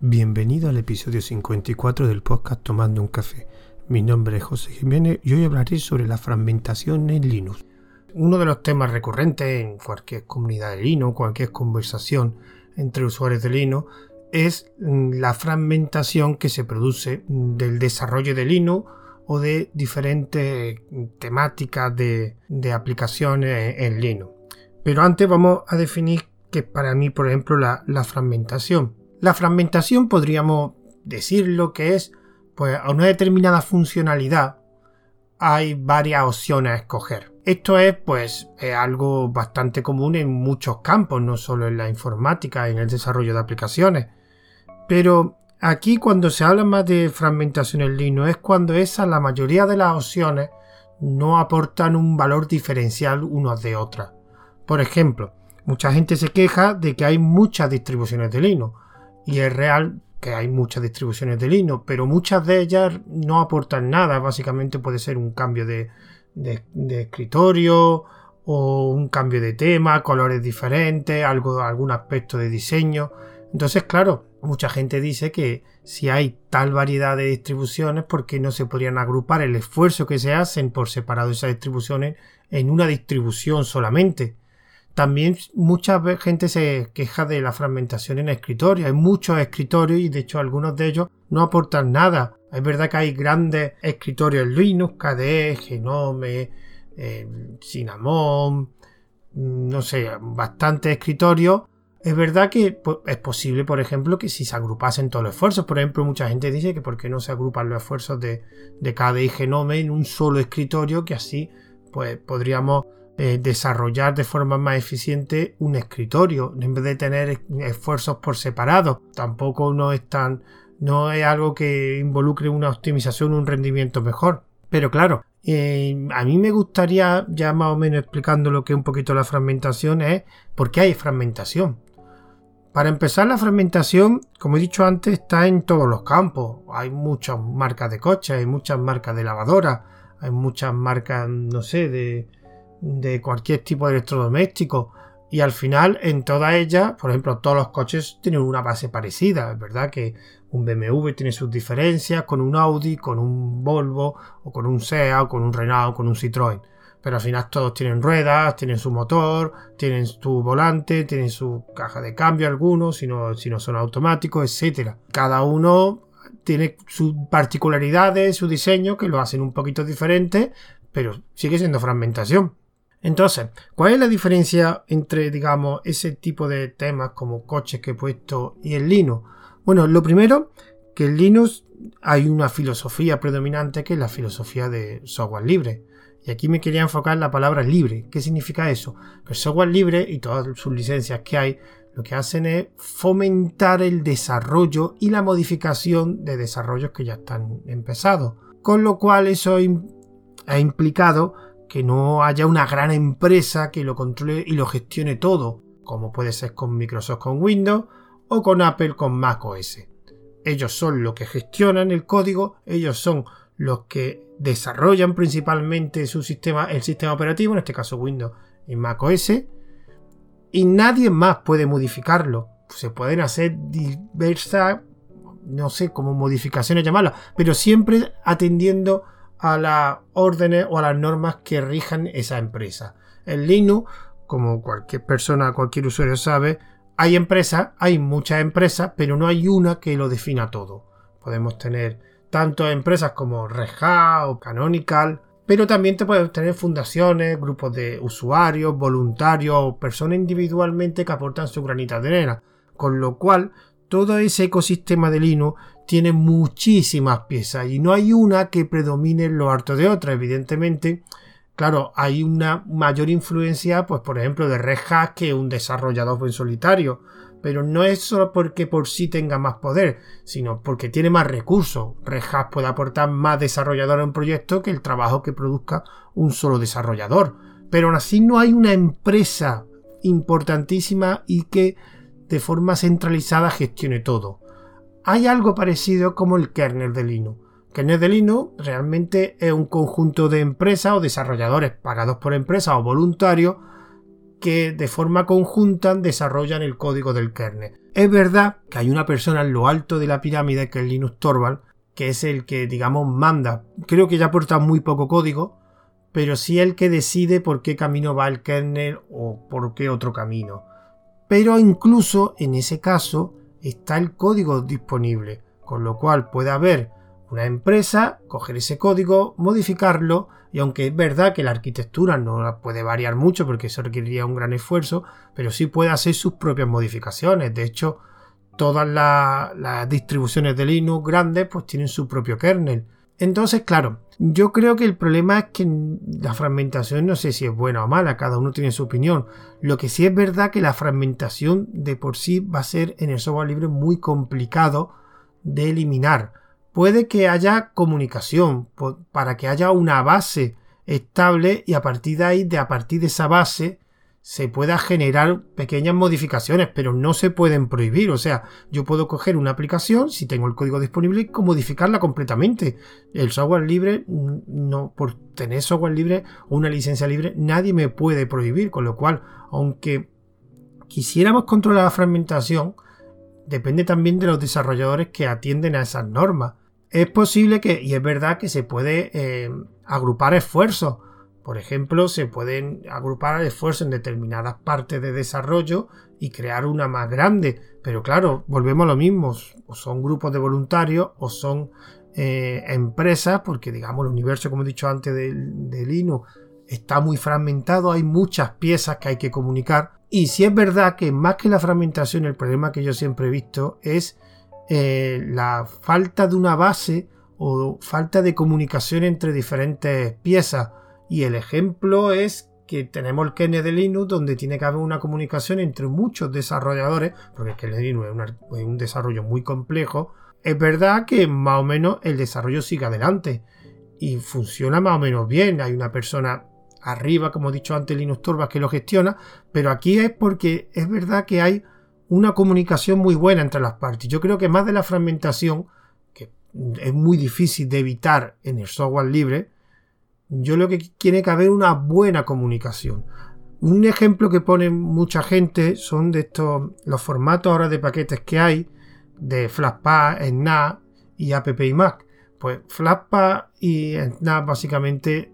Bienvenido al episodio 54 del podcast Tomando un café. Mi nombre es José Jiménez y hoy hablaré sobre la fragmentación en Linux. Uno de los temas recurrentes en cualquier comunidad de Linux, cualquier conversación entre usuarios de Linux, es mm, la fragmentación que se produce del desarrollo de Linux o de diferentes temáticas de, aplicaciones en Linux. Pero antes vamos a definir que para mí, por ejemplo, la fragmentación. La fragmentación podríamos decir lo que es, pues a una determinada funcionalidad hay varias opciones a escoger. Esto es pues algo bastante común en muchos campos, no solo en la informática, en el desarrollo de aplicaciones. Pero aquí cuando se habla más de fragmentación en Linux es cuando esa la mayoría de las opciones no aportan un valor diferencial unas de otras. Por ejemplo, mucha gente se queja de que hay muchas distribuciones de Linux y es real que hay muchas distribuciones de Linux, pero muchas de ellas no aportan nada. Básicamente puede ser un cambio de, escritorio o un cambio de tema, colores diferentes, algo, algún aspecto de diseño. Entonces, claro, mucha gente dice que si hay tal variedad de distribuciones, ¿por qué no se podrían agrupar el esfuerzo que se hacen por separado esas distribuciones en una distribución solamente? También mucha gente se queja de la fragmentación en escritorios. Hay muchos escritorios y de hecho algunos de ellos no aportan nada. Es verdad que hay grandes escritorios Linux, KDE, Genome, eh, Cinnamon, no sé, bastantes escritorios. Es verdad que pues, es posible, por ejemplo, que si se agrupasen todos los esfuerzos, por ejemplo, mucha gente dice que por qué no se agrupan los esfuerzos de, de KDE y Genome en un solo escritorio, que así pues podríamos eh, desarrollar de forma más eficiente un escritorio en vez de tener esfuerzos por separado. Tampoco no es tan, no es algo que involucre una optimización, un rendimiento mejor. Pero claro, eh, a mí me gustaría, ya más o menos explicando lo que es un poquito la fragmentación, es por qué hay fragmentación. Para empezar, la fragmentación, como he dicho antes, está en todos los campos. Hay muchas marcas de coches, hay muchas marcas de lavadoras, hay muchas marcas, no sé, de, de cualquier tipo de electrodoméstico. Y al final, en todas ellas, por ejemplo, todos los coches tienen una base parecida. Es verdad que un BMW tiene sus diferencias con un Audi, con un Volvo, o con un SEA, o con un Renault, o con un Citroën. Pero al final todos tienen ruedas, tienen su motor, tienen su volante, tienen su caja de cambio algunos, si no, si no son automáticos, etc. Cada uno tiene sus particularidades, su diseño, que lo hacen un poquito diferente, pero sigue siendo fragmentación. Entonces, ¿cuál es la diferencia entre, digamos, ese tipo de temas como coches que he puesto y el Linux? Bueno, lo primero, que en Linux hay una filosofía predominante que es la filosofía de software libre. Y aquí me quería enfocar en la palabra libre. ¿Qué significa eso? Que el software libre y todas sus licencias que hay lo que hacen es fomentar el desarrollo y la modificación de desarrollos que ya están empezados. Con lo cual eso ha implicado que no haya una gran empresa que lo controle y lo gestione todo, como puede ser con Microsoft con Windows o con Apple con Mac OS. Ellos son los que gestionan el código, ellos son los que desarrollan principalmente su sistema, el sistema operativo, en este caso Windows y Mac OS, y nadie más puede modificarlo. Se pueden hacer diversas, no sé cómo modificaciones llamarlas, pero siempre atendiendo a las órdenes o a las normas que rijan esa empresa. En Linux, como cualquier persona, cualquier usuario sabe, hay empresas, hay muchas empresas, pero no hay una que lo defina todo. Podemos tener tanto empresas como Red Hat o Canonical, pero también te puedes tener fundaciones, grupos de usuarios, voluntarios o personas individualmente que aportan su granita de arena. Con lo cual, todo ese ecosistema de Linux tiene muchísimas piezas y no hay una que predomine lo harto de otra. Evidentemente, claro, hay una mayor influencia, pues por ejemplo, de Red que un desarrollador en solitario. Pero no es solo porque por sí tenga más poder, sino porque tiene más recursos. Red puede aportar más desarrolladores a un proyecto que el trabajo que produzca un solo desarrollador. Pero aún así no hay una empresa importantísima y que de forma centralizada gestione todo hay algo parecido como el kernel de Linux. Kernel de Linux realmente es un conjunto de empresas o desarrolladores pagados por empresas o voluntarios que de forma conjunta desarrollan el código del kernel. Es verdad que hay una persona en lo alto de la pirámide que es Linux Torvald, que es el que, digamos, manda. Creo que ya aporta muy poco código, pero sí el que decide por qué camino va el kernel o por qué otro camino. Pero incluso en ese caso está el código disponible, con lo cual puede haber una empresa, coger ese código, modificarlo, y aunque es verdad que la arquitectura no puede variar mucho porque eso requeriría un gran esfuerzo, pero sí puede hacer sus propias modificaciones. De hecho, todas las, distribuciones de Linux grandes pues tienen su propio kernel. Entonces, claro, yo creo que el problema es que la fragmentación no sé si es buena o mala, cada uno tiene su opinión. Lo que sí es verdad que la fragmentación de por sí va a ser en el software libre muy complicado de eliminar puede que haya comunicación para que haya una base estable y a partir de ahí, de a partir de esa base, se pueda generar pequeñas modificaciones, pero no se pueden prohibir. O sea, yo puedo coger una aplicación, si tengo el código disponible, y modificarla completamente. El software libre, no, por tener software libre o una licencia libre, nadie me puede prohibir. Con lo cual, aunque quisiéramos controlar la fragmentación, depende también de los desarrolladores que atienden a esas normas es posible que, y es verdad que se puede eh, agrupar esfuerzos. Por ejemplo, se pueden agrupar esfuerzos en determinadas partes de desarrollo y crear una más grande. Pero claro, volvemos a lo mismo. O son grupos de voluntarios o son eh, empresas, porque digamos el universo, como he dicho antes, de, de Linux está muy fragmentado, hay muchas piezas que hay que comunicar. Y si es verdad que más que la fragmentación, el problema que yo siempre he visto es eh, la falta de una base o falta de comunicación entre diferentes piezas. Y el ejemplo es que tenemos el kernel de Linux donde tiene que haber una comunicación entre muchos desarrolladores, porque el kernel de Linux es, un desarrollo muy complejo. Es verdad que más o menos el desarrollo sigue adelante y funciona más o menos bien. Hay una persona arriba, como he dicho antes, Linux Torvalds, que lo gestiona, pero aquí es porque es verdad que hay una comunicación muy buena entre las partes. Yo creo que más de la fragmentación, que es muy difícil de evitar en el software libre, yo lo que tiene que haber una buena comunicación. Un ejemplo que pone mucha gente son de estos los formatos ahora de paquetes que hay de Flatpak, Snap y App y Mac. Pues Flatpak y Snap básicamente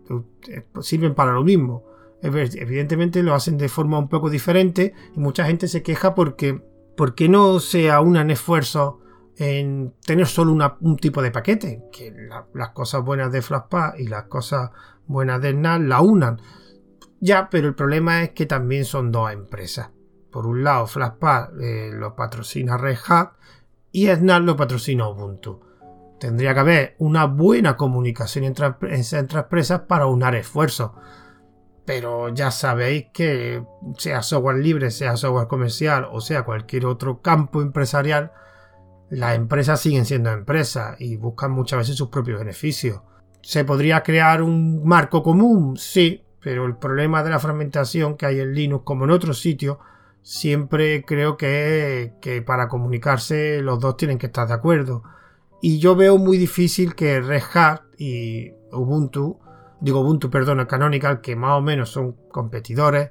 eh, sirven para lo mismo Evidentemente lo hacen de forma un poco diferente y mucha gente se queja porque, porque no se aunan esfuerzos en tener solo un tipo de paquete, que las cosas buenas de Flashpack y las cosas buenas de NAS la unan. Ya, pero el problema es que también son dos empresas. Por un lado, Flashpack eh, lo patrocina Red Hat y SNAP lo patrocina Ubuntu. Tendría que haber una buena comunicación entre, entre empresas para unar esfuerzos pero ya sabéis que sea software libre, sea software comercial o sea cualquier otro campo empresarial, las empresas siguen siendo empresas y buscan muchas veces sus propios beneficios. ¿Se podría crear un marco común? Sí, pero el problema de la fragmentación que hay en Linux como en otros sitios, siempre creo que, para comunicarse los dos tienen que estar de acuerdo. Y yo veo muy difícil que Red Hat y Ubuntu digo Ubuntu, perdona, Canonical, que más o menos son competidores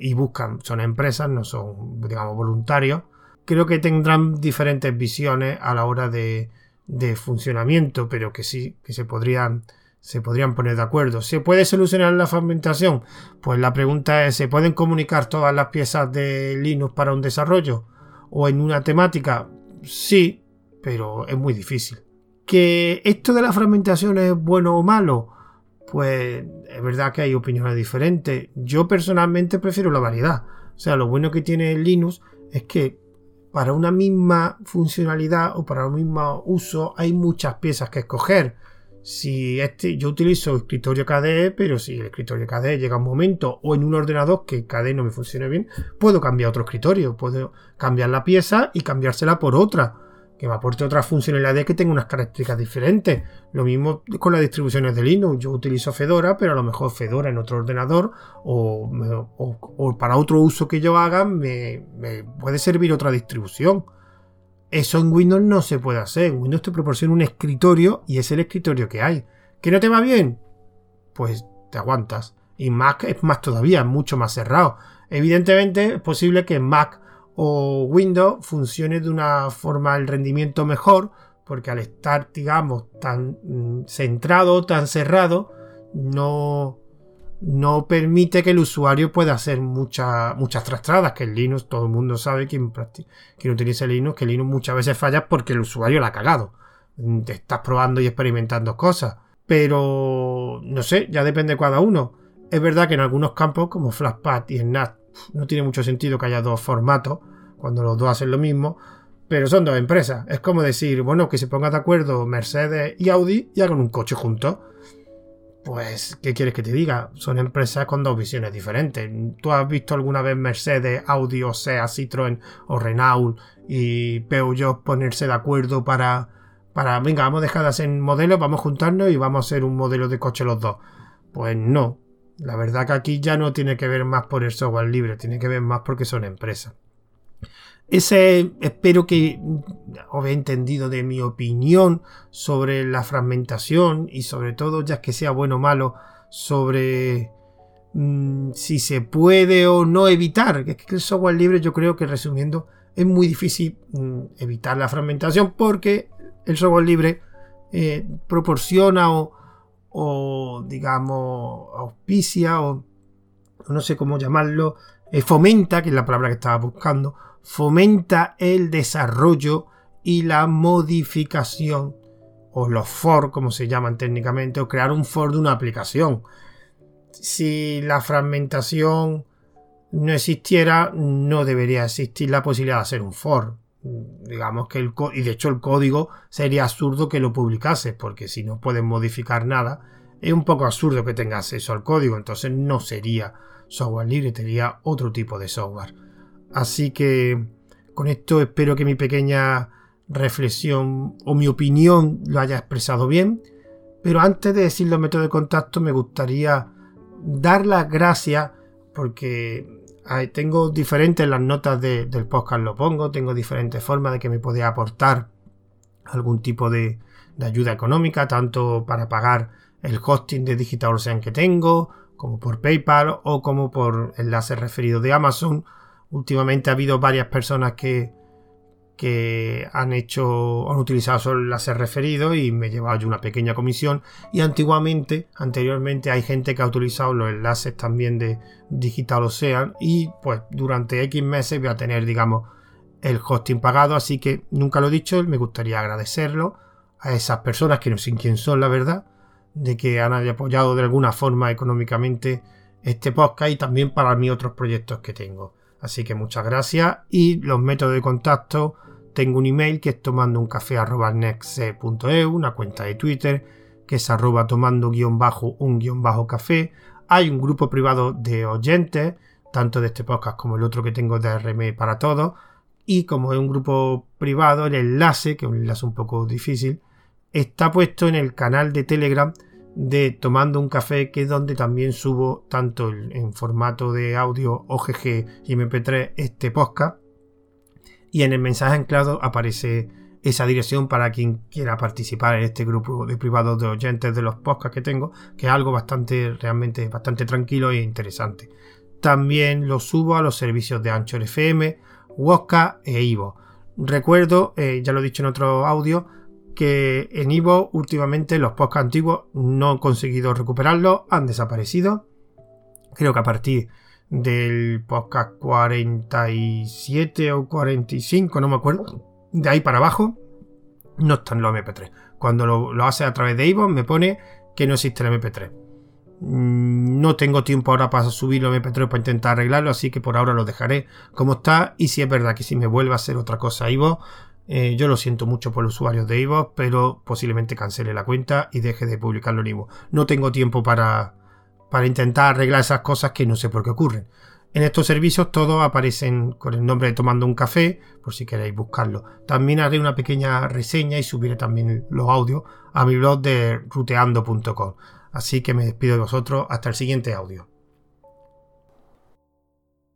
y buscan, son empresas, no son, digamos, voluntarios, creo que tendrán diferentes visiones a la hora de, de funcionamiento, pero que sí, que se podrían, se podrían poner de acuerdo. ¿Se puede solucionar la fragmentación? Pues la pregunta es, ¿se pueden comunicar todas las piezas de Linux para un desarrollo? ¿O en una temática? Sí, pero es muy difícil. ¿Que esto de la fragmentación es bueno o malo? pues es verdad que hay opiniones diferentes. Yo personalmente prefiero la variedad. O sea, lo bueno que tiene Linux es que para una misma funcionalidad o para un mismo uso hay muchas piezas que escoger. Si este, yo utilizo escritorio KDE, pero si el escritorio KDE llega un momento o en un ordenador que KDE no me funcione bien, puedo cambiar otro escritorio, puedo cambiar la pieza y cambiársela por otra que me aporte otras funcionalidades que tengan unas características diferentes. Lo mismo con las distribuciones de Linux. Yo utilizo Fedora, pero a lo mejor Fedora en otro ordenador o, para otro uso que yo haga me, puede servir otra distribución. Eso en Windows no se puede hacer. Windows te proporciona un escritorio y es el escritorio que hay. ¿Que no te va bien? Pues te aguantas. Y Mac es más todavía, mucho más cerrado. Evidentemente es posible que en Mac o Windows funcione de una forma el rendimiento mejor, porque al estar, digamos, tan mm, centrado, tan cerrado, no, no permite que el usuario pueda hacer muchas muchas trastradas, que en Linux todo el mundo sabe, quien, quien utiliza Linux, que Linux muchas veces falla porque el usuario la ha cagado. Te estás probando y experimentando cosas. Pero, no sé, ya depende de cada uno. Es verdad que en algunos campos, como Flashpad y NAT, no tiene mucho sentido que haya dos formatos, cuando los dos hacen lo mismo, pero son dos empresas. Es como decir, bueno, que se pongan de acuerdo Mercedes y Audi y hagan un coche juntos pues, ¿qué quieres que te diga? Son empresas con dos visiones diferentes. ¿Tú has visto alguna vez Mercedes, Audi, o sea, Citroën o Renault y Peugeot ponerse de acuerdo para, para, venga, vamos a dejar de hacer modelos, vamos a juntarnos y vamos a hacer un modelo de coche los dos? Pues no. La verdad que aquí ya no tiene que ver más por el software libre, tiene que ver más porque son empresas. Ese espero que os he entendido de mi opinión sobre la fragmentación y sobre todo, ya que sea bueno o malo, sobre mm, si se puede o no evitar. Es que el software libre yo creo que resumiendo es muy difícil mm, evitar la fragmentación porque el software libre eh, proporciona o, o, digamos auspicia o no sé cómo llamarlo, eh, fomenta, que es la palabra que estaba buscando, fomenta el desarrollo y la modificación, o los for, como se llaman técnicamente, o crear un for de una aplicación. Si la fragmentación no existiera, no debería existir la posibilidad de hacer un for. Digamos que el y de hecho el código sería absurdo que lo publicase, porque si no puedes modificar nada, es un poco absurdo que tengas acceso al código, entonces no sería software libre, sería otro tipo de software. Así que con esto espero que mi pequeña reflexión o mi opinión lo haya expresado bien. Pero antes de decir los métodos de contacto me gustaría dar las gracias porque tengo diferentes las notas del podcast lo pongo, tengo diferentes formas de que me podía aportar algún tipo de, de ayuda económica, tanto para pagar el hosting de Digital Ocean que tengo, como por PayPal o como por enlaces referidos de Amazon. Últimamente ha habido varias personas que, que han hecho, han utilizado solo enlaces referidos y me he llevado yo una pequeña comisión. Y antiguamente, anteriormente, hay gente que ha utilizado los enlaces también de Digital Ocean y pues durante X meses voy a tener, digamos, el hosting pagado. Así que nunca lo he dicho, me gustaría agradecerlo a esas personas que no sé quién son, la verdad, de que han apoyado de alguna forma económicamente este podcast y también para mis otros proyectos que tengo. Así que muchas gracias. Y los métodos de contacto, tengo un email que es tomando un café una cuenta de Twitter que es arroba tomando guion bajo un guion bajo café. Hay un grupo privado de oyentes, tanto de este podcast como el otro que tengo de RM para todos. Y como es un grupo privado, el enlace, que es un enlace un poco difícil, está puesto en el canal de Telegram de Tomando un Café, que es donde también subo tanto en formato de audio OGG y MP3 este podcast. Y en el mensaje anclado aparece esa dirección para quien quiera participar en este grupo de privados de oyentes de los podcasts que tengo, que es algo bastante, realmente bastante tranquilo e interesante. También lo subo a los servicios de Anchor FM, Wosca e Ivo. Recuerdo, eh, ya lo he dicho en otro audio, que en Ivo últimamente los podcasts antiguos no han conseguido recuperarlos, han desaparecido. Creo que a partir del podcast 47 o 45, no me acuerdo, de ahí para abajo, no están los MP3. Cuando lo, hace a través de Ivo me pone que no existe el MP3. Mm, no tengo tiempo ahora para subirlo MP3 para intentar arreglarlo, así que por ahora lo dejaré como está. Y si es verdad que si me vuelve a hacer otra cosa Ivo, eh, yo lo siento mucho por los usuarios de Ivo, pero posiblemente cancele la cuenta y deje de publicarlo en Ivo. No tengo tiempo para, para intentar arreglar esas cosas que no sé por qué ocurren. En estos servicios todos aparecen con el nombre de Tomando un Café, por si queréis buscarlo. También haré una pequeña reseña y subiré también los audios a mi blog de ruteando.com. Así que me despido de vosotros hasta el siguiente audio.